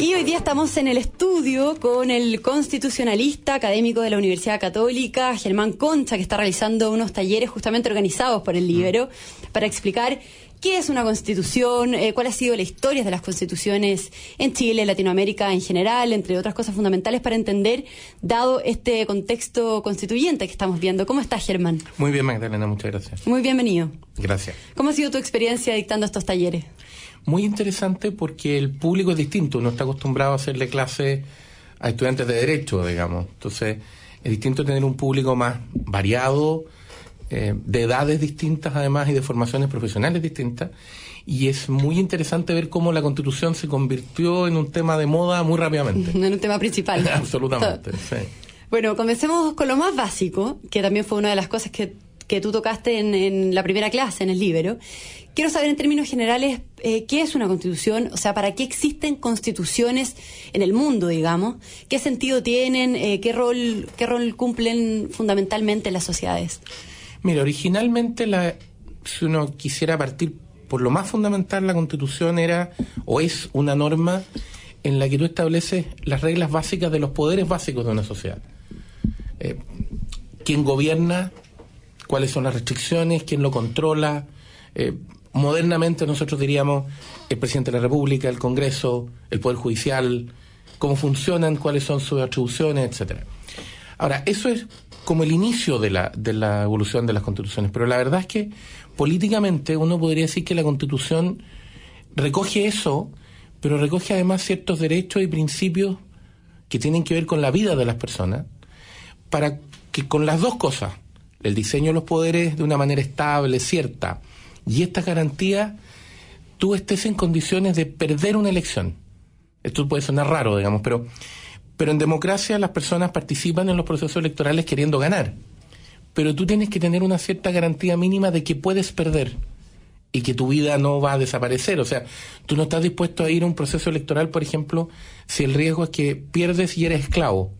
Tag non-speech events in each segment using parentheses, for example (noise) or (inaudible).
Y hoy día estamos en el estudio con el constitucionalista académico de la Universidad Católica, Germán Concha, que está realizando unos talleres justamente organizados por el Libero para explicar qué es una constitución, eh, cuál ha sido la historia de las constituciones en Chile, Latinoamérica en general, entre otras cosas fundamentales para entender, dado este contexto constituyente que estamos viendo. ¿Cómo estás, Germán? Muy bien, Magdalena, muchas gracias. Muy bienvenido. Gracias. ¿Cómo ha sido tu experiencia dictando estos talleres? Muy interesante porque el público es distinto. Uno está acostumbrado a hacerle clase a estudiantes de derecho, digamos. Entonces, es distinto tener un público más variado, eh, de edades distintas además y de formaciones profesionales distintas. Y es muy interesante ver cómo la constitución se convirtió en un tema de moda muy rápidamente. (laughs) en un tema principal. (laughs) Absolutamente, sí. Bueno, comencemos con lo más básico, que también fue una de las cosas que, que tú tocaste en, la primera clase, en el libro. Quiero saber en términos generales eh, qué es una constitución, o sea, para qué existen constituciones en el mundo, digamos, qué sentido tienen, eh, qué, rol, qué rol cumplen fundamentalmente en las sociedades. Mira, originalmente la, si uno quisiera partir por lo más fundamental, la constitución era o es una norma en la que tú estableces las reglas básicas de los poderes básicos de una sociedad. Eh, quién gobierna, cuáles son las restricciones, quién lo controla. Eh, modernamente nosotros diríamos el presidente de la República, el Congreso, el Poder Judicial, cómo funcionan, cuáles son sus atribuciones, etcétera. Ahora, eso es como el inicio de la, de la evolución de las constituciones, pero la verdad es que políticamente uno podría decir que la constitución recoge eso, pero recoge además ciertos derechos y principios que tienen que ver con la vida de las personas, para que con las dos cosas, el diseño de los poderes de una manera estable, cierta, y esta garantía, tú estés en condiciones de perder una elección. Esto puede sonar raro, digamos, pero pero en democracia las personas participan en los procesos electorales queriendo ganar. Pero tú tienes que tener una cierta garantía mínima de que puedes perder y que tu vida no va a desaparecer. O sea, tú no estás dispuesto a ir a un proceso electoral, por ejemplo, si el riesgo es que pierdes y eres esclavo.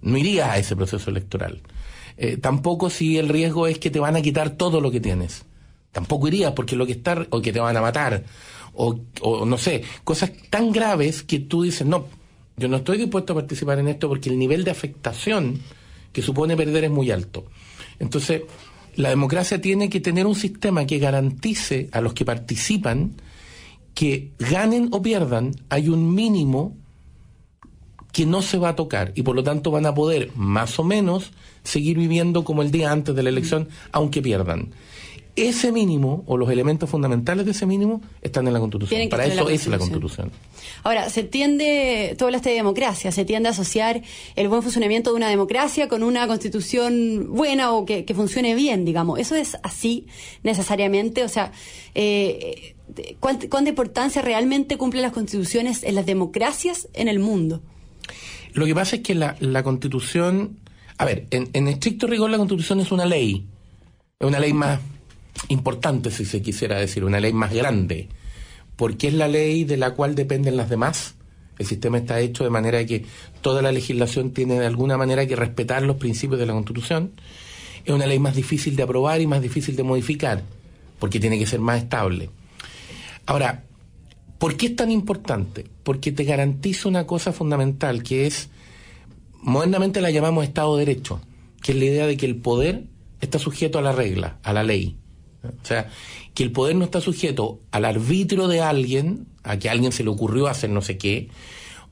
No irías a ese proceso electoral. Eh, tampoco si el riesgo es que te van a quitar todo lo que tienes. Tampoco irías porque lo que está, o que te van a matar, o, o no sé, cosas tan graves que tú dices, no, yo no estoy dispuesto a participar en esto porque el nivel de afectación que supone perder es muy alto. Entonces, la democracia tiene que tener un sistema que garantice a los que participan que ganen o pierdan, hay un mínimo que no se va a tocar y por lo tanto van a poder más o menos seguir viviendo como el día antes de la elección, aunque pierdan ese mínimo o los elementos fundamentales de ese mínimo están en la Constitución. Para eso es la Constitución. Ahora, se tiende, tú hablaste de democracia, se tiende a asociar el buen funcionamiento de una democracia con una Constitución buena o que, funcione bien, digamos. ¿Eso es así necesariamente? O sea, eh, ¿cuánta, importancia realmente cumplen las constituciones en las democracias en el mundo? Lo que pasa es que la, la Constitución, a ver, en, en estricto rigor la Constitución es una ley, es una ley más importante, si se quisiera decir, una ley más grande, porque es la ley de la cual dependen las demás. El sistema está hecho de manera que toda la legislación tiene de alguna manera que respetar los principios de la Constitución. Es una ley más difícil de aprobar y más difícil de modificar, porque tiene que ser más estable. Ahora, ¿por qué es tan importante? Porque te garantiza una cosa fundamental, que es, modernamente la llamamos Estado de Derecho, que es la idea de que el poder está sujeto a la regla, a la ley. O sea, que el poder no está sujeto al arbitrio de alguien, a que a alguien se le ocurrió hacer no sé qué,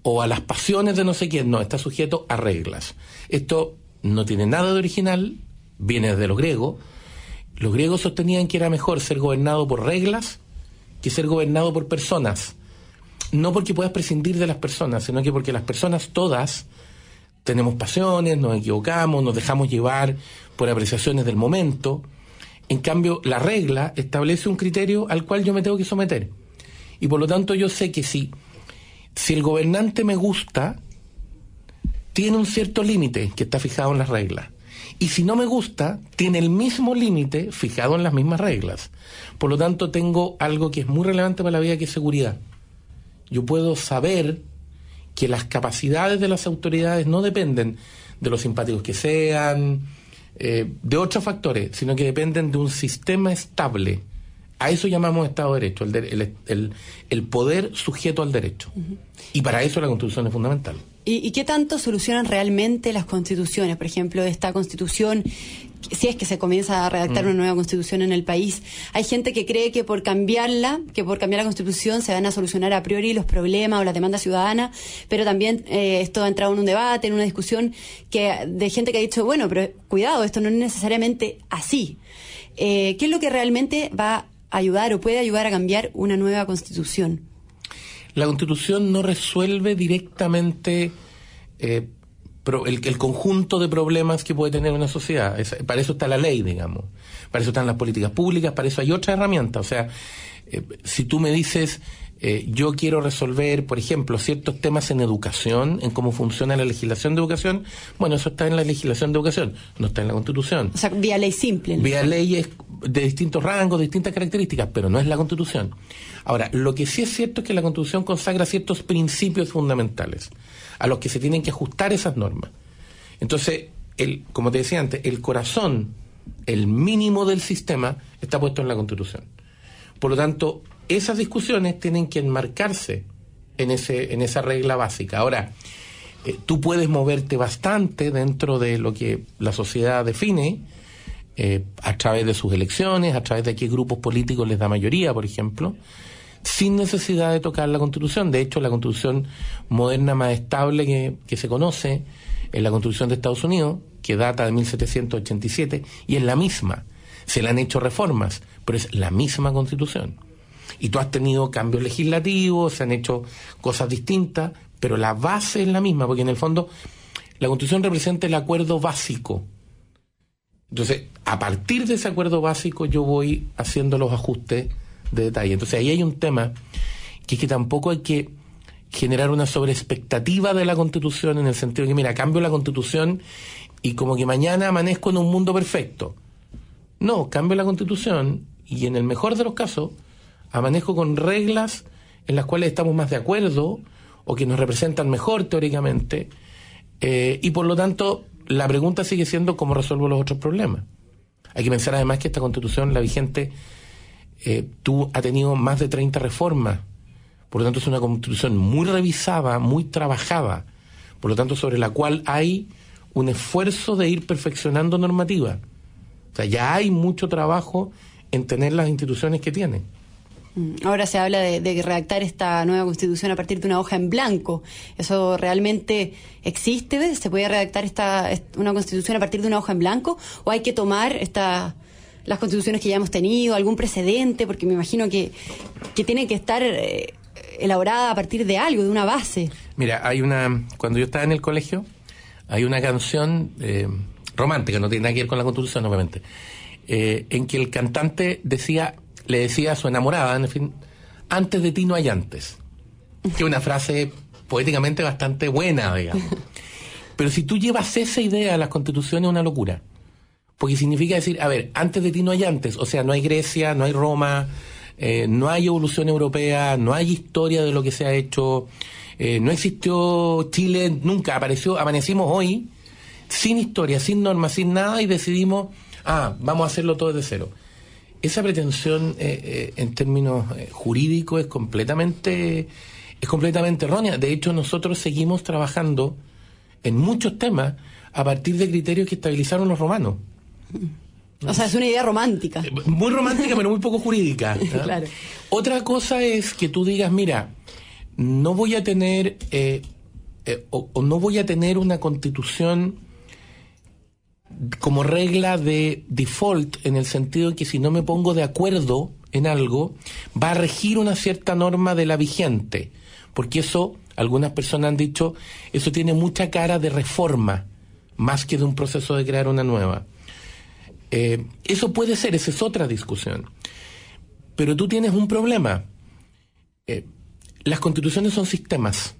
o a las pasiones de no sé quién, no, está sujeto a reglas. Esto no tiene nada de original, viene desde los griegos. Los griegos sostenían que era mejor ser gobernado por reglas que ser gobernado por personas. No porque puedas prescindir de las personas, sino que porque las personas todas tenemos pasiones, nos equivocamos, nos dejamos llevar por apreciaciones del momento en cambio, la regla establece un criterio al cual yo me tengo que someter. Y por lo tanto yo sé que si, si el gobernante me gusta, tiene un cierto límite que está fijado en las reglas. Y si no me gusta, tiene el mismo límite fijado en las mismas reglas. Por lo tanto, tengo algo que es muy relevante para la vida, que es seguridad. Yo puedo saber que las capacidades de las autoridades no dependen de los simpáticos que sean, eh, de otros factores, sino que dependen de un sistema estable A eso llamamos Estado de Derecho, el, poder sujeto al derecho. Y para eso la Constitución es fundamental. ¿Y, qué tanto solucionan realmente las constituciones? Por ejemplo, esta constitución, si es que se comienza a redactar mm. una nueva constitución en el país, hay gente que cree que por cambiarla, que por cambiar la constitución se van a solucionar a priori los problemas o las demandas ciudadanas, pero también eh, esto ha entrado en un debate, en una discusión que de gente que ha dicho, bueno, pero cuidado, esto no es necesariamente así. Eh, ¿Qué es lo que realmente va ayudar o puede ayudar a cambiar una nueva constitución? La constitución no resuelve directamente eh, el, conjunto de problemas que puede tener una sociedad. para eso está la ley, digamos. Para eso están las políticas públicas, para eso hay otra herramienta. O sea, eh, si tú me dices, eh, yo quiero resolver, por ejemplo, ciertos temas en educación, en cómo funciona la legislación de educación, bueno, eso está en la legislación de educación, no está en la Constitución. O sea, vía ley simple. Vía leyes de distintos rangos, de distintas características, pero no es la Constitución. Ahora, lo que sí es cierto es que la Constitución consagra ciertos principios fundamentales a los que se tienen que ajustar esas normas. Entonces, el, como te decía antes, el corazón, el mínimo del sistema está puesto en la Constitución. Por lo tanto, esas discusiones tienen que enmarcarse en, ese, en esa regla básica. Ahora, eh, tú puedes moverte bastante dentro de lo que la sociedad define, eh, a través de sus elecciones, a través de qué grupos políticos les da mayoría, por ejemplo, sin necesidad de tocar la Constitución. De hecho, la Constitución moderna más estable que, que se conoce es la Constitución de Estados Unidos, que data de 1787, y es la misma. Se le han hecho reformas, pero es la misma Constitución. Y tú has tenido cambios legislativos, se han hecho cosas distintas, pero la base es la misma, porque en el fondo la Constitución representa el acuerdo básico entonces, a partir de ese acuerdo básico yo voy haciendo los ajustes de detalle. Entonces, ahí hay un tema que es que tampoco hay que generar una sobreexpectativa de la Constitución en el sentido de que, mira, cambio la Constitución y como que mañana amanezco en un mundo perfecto. No, cambio la Constitución y en el mejor de los casos amanezco con reglas en las cuales estamos más de acuerdo o que nos representan mejor teóricamente eh, y por lo tanto la pregunta sigue siendo cómo resuelvo los otros problemas. Hay que pensar además que esta constitución, la vigente, eh, tú, ha tenido más de 30 reformas. Por lo tanto, es una constitución muy revisada, muy trabajada. Por lo tanto, sobre la cual hay un esfuerzo de ir perfeccionando normativa. O sea, ya hay mucho trabajo en tener las instituciones que tienen. Mm, ahora se habla de, redactar esta nueva constitución a partir de una hoja en blanco. ¿Eso realmente existe? ¿Se puede redactar esta, una constitución a partir de una hoja en blanco? ¿O hay que tomar esta, las constituciones que ya hemos tenido, algún precedente? Porque me imagino que, que tiene que estar eh, elaborada a partir de algo, de una base. Mira, hay una. Cuando yo estaba en el colegio, hay una canción eh, romántica, no tiene nada que ver con la constitución, obviamente, eh, en que el cantante decía le decía a su enamorada, en fin, antes de ti no hay antes. (laughs) Que una frase poéticamente bastante buena, digamos. (laughs) Pero si tú llevas esa idea a las constituciones es una locura. Porque significa decir, a ver, antes de ti no hay antes. O sea, no hay Grecia, no hay Roma, eh, no hay evolución europea, no hay historia de lo que se ha hecho, eh, no existió Chile, nunca apareció, amanecimos hoy sin historia, sin normas, sin nada y decidimos, ah, vamos a hacerlo todo desde cero esa pretensión eh, eh, en términos eh, jurídicos es completamente es completamente errónea. De hecho, nosotros seguimos trabajando en muchos temas a partir de criterios que estabilizaron los romanos. O sea, es una idea romántica. Muy romántica, pero muy poco jurídica. (laughs) claro. Otra cosa es que tú digas, mira, no voy a tener o, no voy a tener una constitución como regla de default en el sentido que si no me pongo de acuerdo en algo, va a regir una cierta norma de la vigente, porque eso, algunas personas han dicho, eso tiene mucha cara de reforma, más que de un proceso de crear una nueva. Eh, eso puede ser, esa es otra discusión. Pero tú tienes un problema. Eh, las constituciones son sistemas.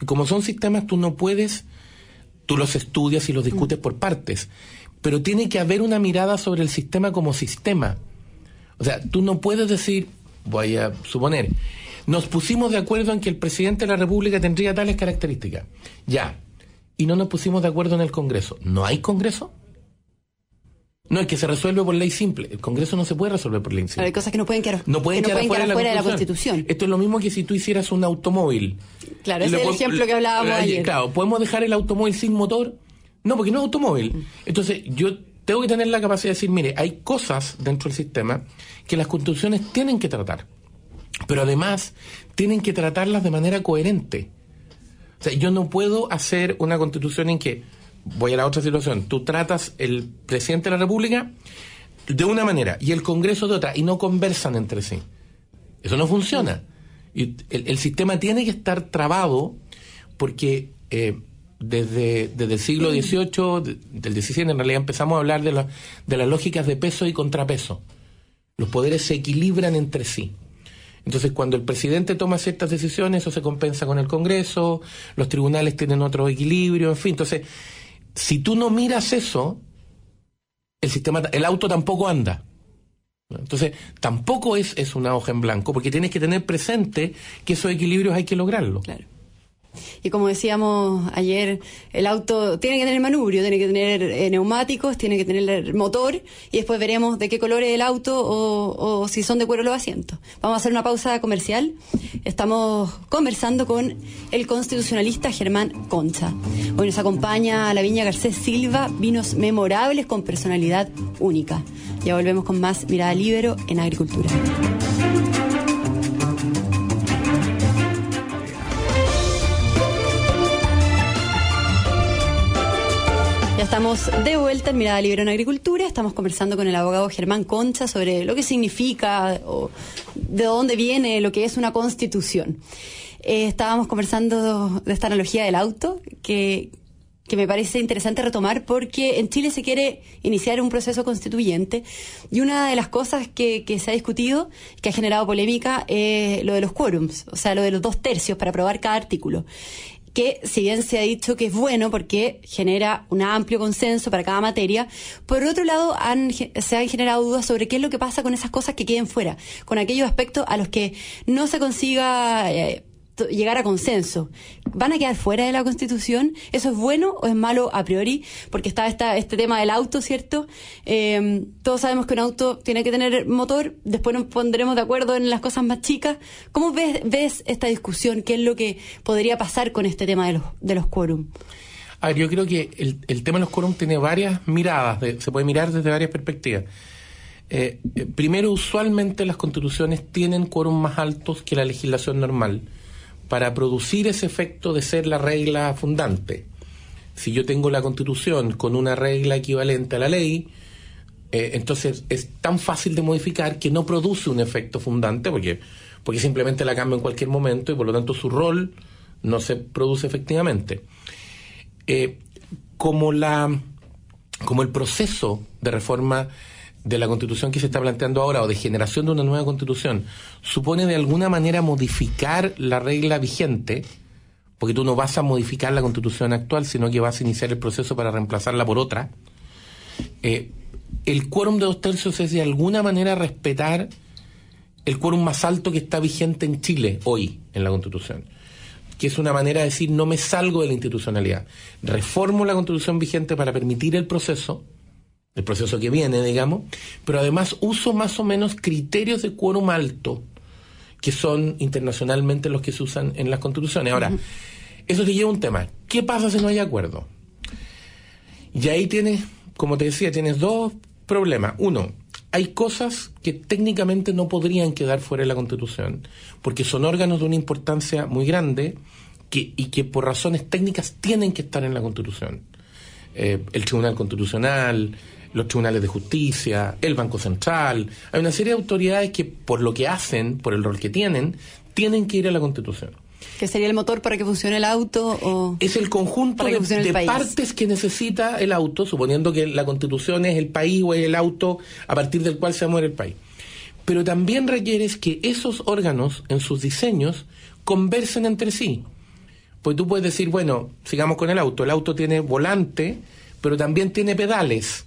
Y como son sistemas, tú no puedes tú los estudias y los discutes por partes, pero tiene que haber una mirada sobre el sistema como sistema. O sea, tú no puedes decir, voy a suponer, nos pusimos de acuerdo en que el presidente de la República tendría tales características. Ya. Y no nos pusimos de acuerdo en el Congreso. ¿No hay Congreso? No, es que se resuelve por ley simple. El Congreso no se puede resolver por ley simple. Pero hay cosas que no pueden quedar, no pueden que no quedar, pueden fuera, de, la fuera de la Constitución. Esto es lo mismo que si tú hicieras un automóvil. Claro, ese es el ejemplo que hablábamos eh, ayer. Claro, ¿podemos dejar el automóvil sin motor? No, porque no es automóvil. Entonces, yo tengo que tener la capacidad de decir, mire, hay cosas dentro del sistema que las constituciones tienen que tratar. Pero además, tienen que tratarlas de manera coherente. O sea, yo no puedo hacer una constitución en que, voy a la otra situación, tú tratas el presidente de la República de una manera y el Congreso de otra y no conversan entre sí. Eso no funciona. Y el, el sistema tiene que estar trabado porque eh, desde, desde el siglo XVIII, de- del XVII en realidad empezamos a hablar de, la- de las lógicas de peso y contrapeso. Los poderes se equilibran entre sí. Entonces, cuando el presidente toma ciertas decisiones, eso se compensa con el Congreso, los tribunales tienen otro equilibrio, en fin. Entonces, si tú no miras eso, el sistema, el auto tampoco anda. Entonces, tampoco es, es una hoja en blanco, porque tienes que tener presente que esos equilibrios hay que lograrlos. Claro. Y como decíamos ayer, el auto tiene que tener manubrio, tiene que tener eh, neumáticos, tiene que tener motor y después veremos de qué color es el auto o, si son de cuero los asientos. Vamos a hacer una pausa comercial. Estamos conversando con el constitucionalista Germán Concha. Hoy nos acompaña la Viña Garcés Silva, vinos memorables con personalidad única. Ya volvemos con más Mirada Libero en Agricultura. Estamos de vuelta en Mirada Libre en Agricultura. Estamos conversando con el abogado Germán Concha sobre lo que significa o de dónde viene lo que es una constitución. Eh, estábamos conversando de esta analogía del auto que, que me parece interesante retomar porque en Chile se quiere iniciar un proceso constituyente y una de las cosas que, que se ha discutido, que ha generado polémica, es lo de los quórums, o sea, lo de los dos tercios para aprobar cada artículo que si bien se ha dicho que es bueno porque genera un amplio consenso para cada materia, por otro lado han, se han generado dudas sobre qué es lo que pasa con esas cosas que queden fuera, con aquellos aspectos a los que no se consiga eh, llegar a consenso. ¿Van a quedar fuera de la Constitución? ¿Eso es bueno o es malo a priori? Porque está este tema del auto, ¿cierto? Eh, todos sabemos que un auto tiene que tener motor, después nos pondremos de acuerdo en las cosas más chicas. ¿Cómo ves, esta discusión? ¿Qué es lo que podría pasar con este tema de los, de los quórum? A ver, yo creo que el, el tema de los quórum tiene varias miradas, de- se puede mirar desde varias perspectivas. Eh, eh, primero, usualmente las constituciones tienen quórum más altos que la legislación normal para producir ese efecto de ser la regla fundante. Si yo tengo la constitución con una regla equivalente a la ley, eh, entonces es tan fácil de modificar que no produce un efecto fundante porque, porque simplemente la cambio en cualquier momento y por lo tanto su rol no se produce efectivamente. Eh, como la como el proceso de reforma de la constitución que se está planteando ahora o de generación de una nueva constitución supone de alguna manera modificar la regla vigente, porque tú no vas a modificar la constitución actual, sino que vas a iniciar el proceso para reemplazarla por otra, eh, el quórum de dos tercios es de alguna manera respetar el quórum más alto que está vigente en Chile hoy en la constitución que es una manera de decir no me salgo de la institucionalidad. Reformo la constitución vigente para permitir el proceso, el proceso que viene, digamos, pero además uso más o menos criterios de quórum alto, que son internacionalmente los que se usan en las constituciones. Ahora, eso te lleva a un tema. ¿Qué pasa si no hay acuerdo? Y ahí tienes, como te decía, tienes dos problemas. Uno, hay cosas que técnicamente no podrían quedar fuera de la Constitución, porque son órganos de una importancia muy grande que, y que por razones técnicas tienen que estar en la Constitución. Eh, el Tribunal Constitucional, los tribunales de justicia, el Banco Central. Hay una serie de autoridades que, por lo que hacen, por el rol que tienen, tienen que ir a la Constitución. ¿Que sería el motor para que funcione el auto? O... Es el conjunto de, el partes que necesita el auto, suponiendo que la constitución es el país o es el auto a partir del cual se muere el país. Pero también requieres que esos órganos, en sus diseños, conversen entre sí. Pues tú puedes decir, bueno, sigamos con el auto. El auto tiene volante, pero también tiene pedales.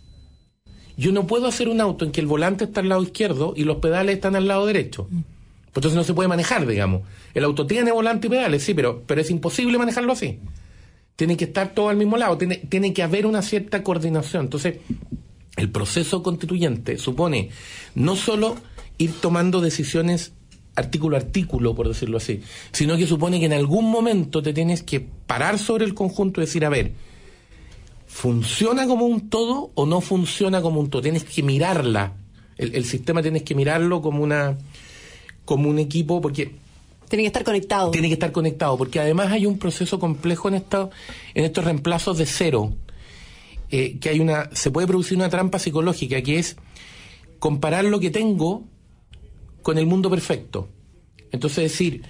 Yo no puedo hacer un auto en que el volante está al lado izquierdo y los pedales están al lado derecho. Pues entonces no se puede manejar, digamos. El auto tiene volante y pedales, sí, pero, pero es imposible manejarlo así. Tiene que estar todo al mismo lado, tiene, tiene que haber una cierta coordinación. Entonces, el proceso constituyente supone no solo ir tomando decisiones artículo a artículo, por decirlo así, sino que supone que en algún momento te tienes que parar sobre el conjunto y decir, a ver, ¿funciona como un todo o no funciona como un todo? Tienes que mirarla. El, el sistema tienes que mirarlo como una como un equipo porque tiene que estar conectado. Tiene que estar conectado, porque además hay un proceso complejo en, esto, en estos reemplazos de cero. Eh, que hay una, se puede producir una trampa psicológica que es comparar lo que tengo con el mundo perfecto. Entonces decir,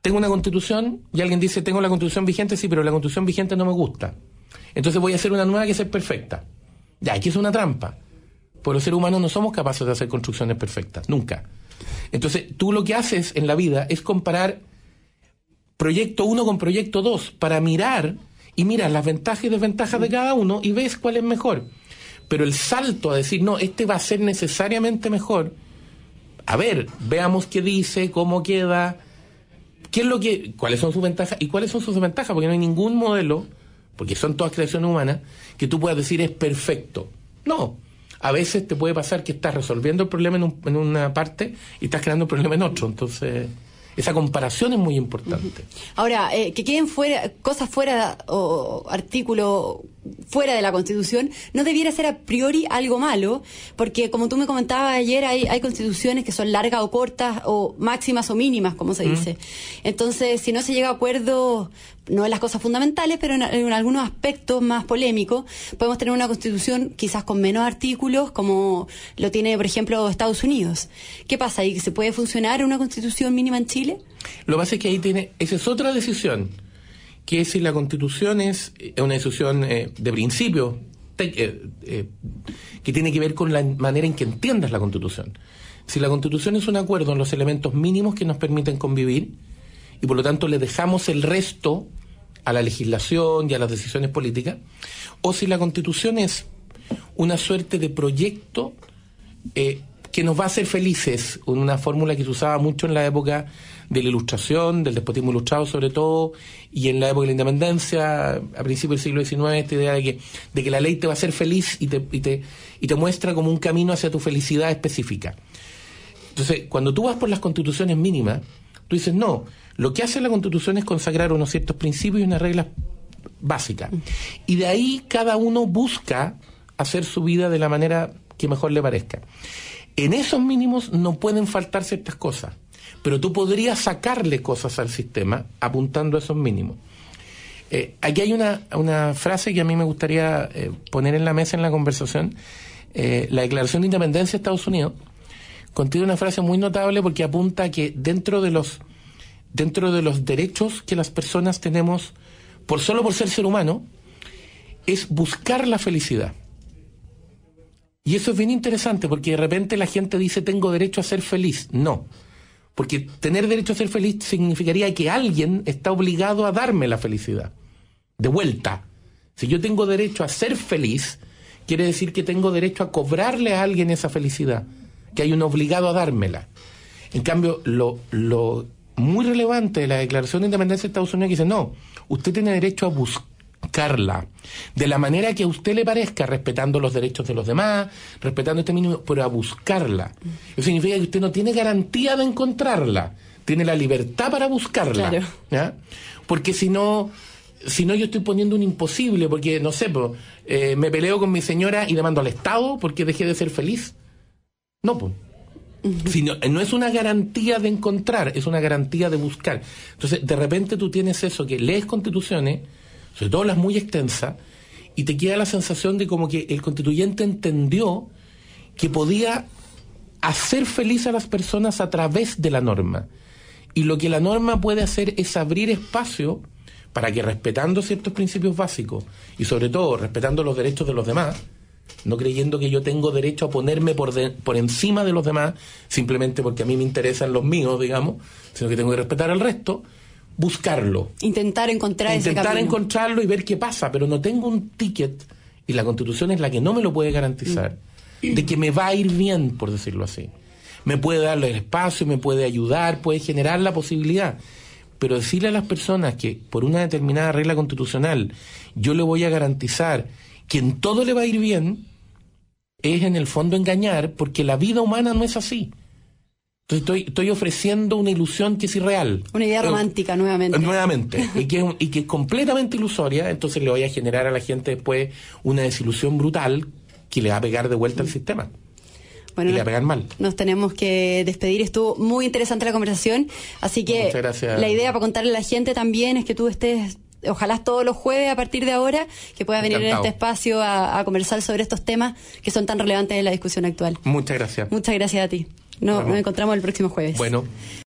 tengo una constitución y alguien dice, tengo la constitución vigente, sí, pero la constitución vigente no me gusta. Entonces voy a hacer una nueva que sea perfecta. Ya, aquí es una trampa. Por los seres humanos no somos capaces de hacer construcciones perfectas, nunca. Entonces, tú lo que haces en la vida es comparar proyecto 1 con proyecto 2 para mirar y miras las ventajas y desventajas de cada uno y ves cuál es mejor. Pero el salto a decir, no, este va a ser necesariamente mejor, a ver, veamos qué dice, cómo queda, qué es lo que, cuáles son sus ventajas y cuáles son sus desventajas, porque no hay ningún modelo, porque son todas creaciones humanas, que tú puedas decir es perfecto. No, a veces te puede pasar que estás resolviendo el problema en, una parte y estás creando un problema en otro. Entonces, esa comparación es muy importante. Ahora, eh, que queden fuera cosas fuera o artículos fuera de la Constitución no debiera ser a priori algo malo, porque como tú me comentabas ayer, hay, hay constituciones que son largas o cortas, o máximas o mínimas, como se dice. Entonces, si no se llega a acuerdo, no en las cosas fundamentales, pero en, algunos aspectos más polémicos, podemos tener una constitución quizás con menos artículos, como lo tiene, por ejemplo, Estados Unidos. ¿Qué pasa ahí? ¿Se puede funcionar una constitución mínima en Chile? Lo que pasa es que ahí tiene, esa es otra decisión que si la constitución es una decisión eh, de principio, eh, eh, que tiene que ver con la manera en que entiendas la constitución. Si la constitución es un acuerdo en los elementos mínimos que nos permiten convivir, y por lo tanto le dejamos el resto a la legislación y a las decisiones políticas, o si la constitución es una suerte de proyecto que nos va a hacer felices, una fórmula que se usaba mucho en la época de la ilustración, del despotismo ilustrado sobre todo, y en la época de la independencia, a principios del siglo XIX, esta idea de que, de que la ley te va a hacer feliz y te, y te, y te muestra como un camino hacia tu felicidad específica. Entonces, cuando tú vas por las constituciones mínimas, tú dices, no, lo que hace la constitución es consagrar unos ciertos principios y unas reglas básicas. Y de ahí cada uno busca hacer su vida de la manera que mejor le parezca. En esos mínimos no pueden faltar ciertas cosas pero tú podrías sacarle cosas al sistema apuntando a esos mínimos. Eh, aquí hay una, una, frase que a mí me gustaría eh, poner en la mesa en la conversación. Eh, la Declaración de Independencia de Estados Unidos contiene una frase muy notable porque apunta a que dentro de los dentro de los derechos que las personas tenemos por solo por ser ser humano es buscar la felicidad. Y eso es bien interesante porque de repente la gente dice tengo derecho a ser feliz. No. Porque tener derecho a ser feliz significaría que alguien está obligado a darme la felicidad. De vuelta. Si yo tengo derecho a ser feliz, quiere decir que tengo derecho a cobrarle a alguien esa felicidad, que hay un obligado a dármela. En cambio, lo, lo muy relevante de la Declaración de Independencia de Estados Unidos dice, no, usted tiene derecho a buscar buscarla de la manera que a usted le parezca, respetando los derechos de los demás, respetando este mínimo, pero a buscarla. Eso significa que usted no tiene garantía de encontrarla, tiene la libertad para buscarla. Porque si no, si no yo estoy poniendo un imposible, porque no sé, pues, me peleo con mi señora y le mando al Estado porque dejé de ser feliz. No, pues. no, es una garantía de encontrar, es una garantía de buscar. Entonces, de repente tú tienes eso, que lees constituciones, sobre todo las muy extensas, y te queda la sensación de como que el constituyente entendió que podía hacer feliz a las personas a través de la norma. Y lo que la norma puede hacer es abrir espacio para que respetando ciertos principios básicos y sobre todo respetando los derechos de los demás, no creyendo que yo tengo derecho a ponerme por, por encima de los demás simplemente porque a mí me interesan los míos, digamos, sino que tengo que respetar al resto, buscarlo. Intentar encontrar Intentar encontrarlo y ver qué pasa, pero no tengo un ticket, y la constitución es la que no me lo puede garantizar, mm. de que me va a ir bien, por decirlo así. Me puede dar el espacio, me puede ayudar, puede generar la posibilidad. Pero decirle a las personas que por una determinada regla constitucional yo le voy a garantizar que en todo le va a ir bien, es en el fondo engañar porque la vida humana no es así. Entonces estoy, estoy ofreciendo una ilusión que es irreal. Una idea Eh, romántica, nuevamente. Nuevamente, y que, es y que es completamente ilusoria, entonces le voy a generar a la gente después una desilusión brutal que le va a pegar de vuelta al sistema. Bueno, y le va a pegar mal. Nos tenemos que despedir. Estuvo muy interesante la conversación. Así que la idea para contarle a la gente también es que tú estés, ojalá todos los jueves a partir de ahora, que puedas venir en este espacio a, a conversar sobre estos temas que son tan relevantes en la discusión actual. Muchas gracias. Muchas gracias a ti. No- nos encontramos el próximo jueves. Bueno.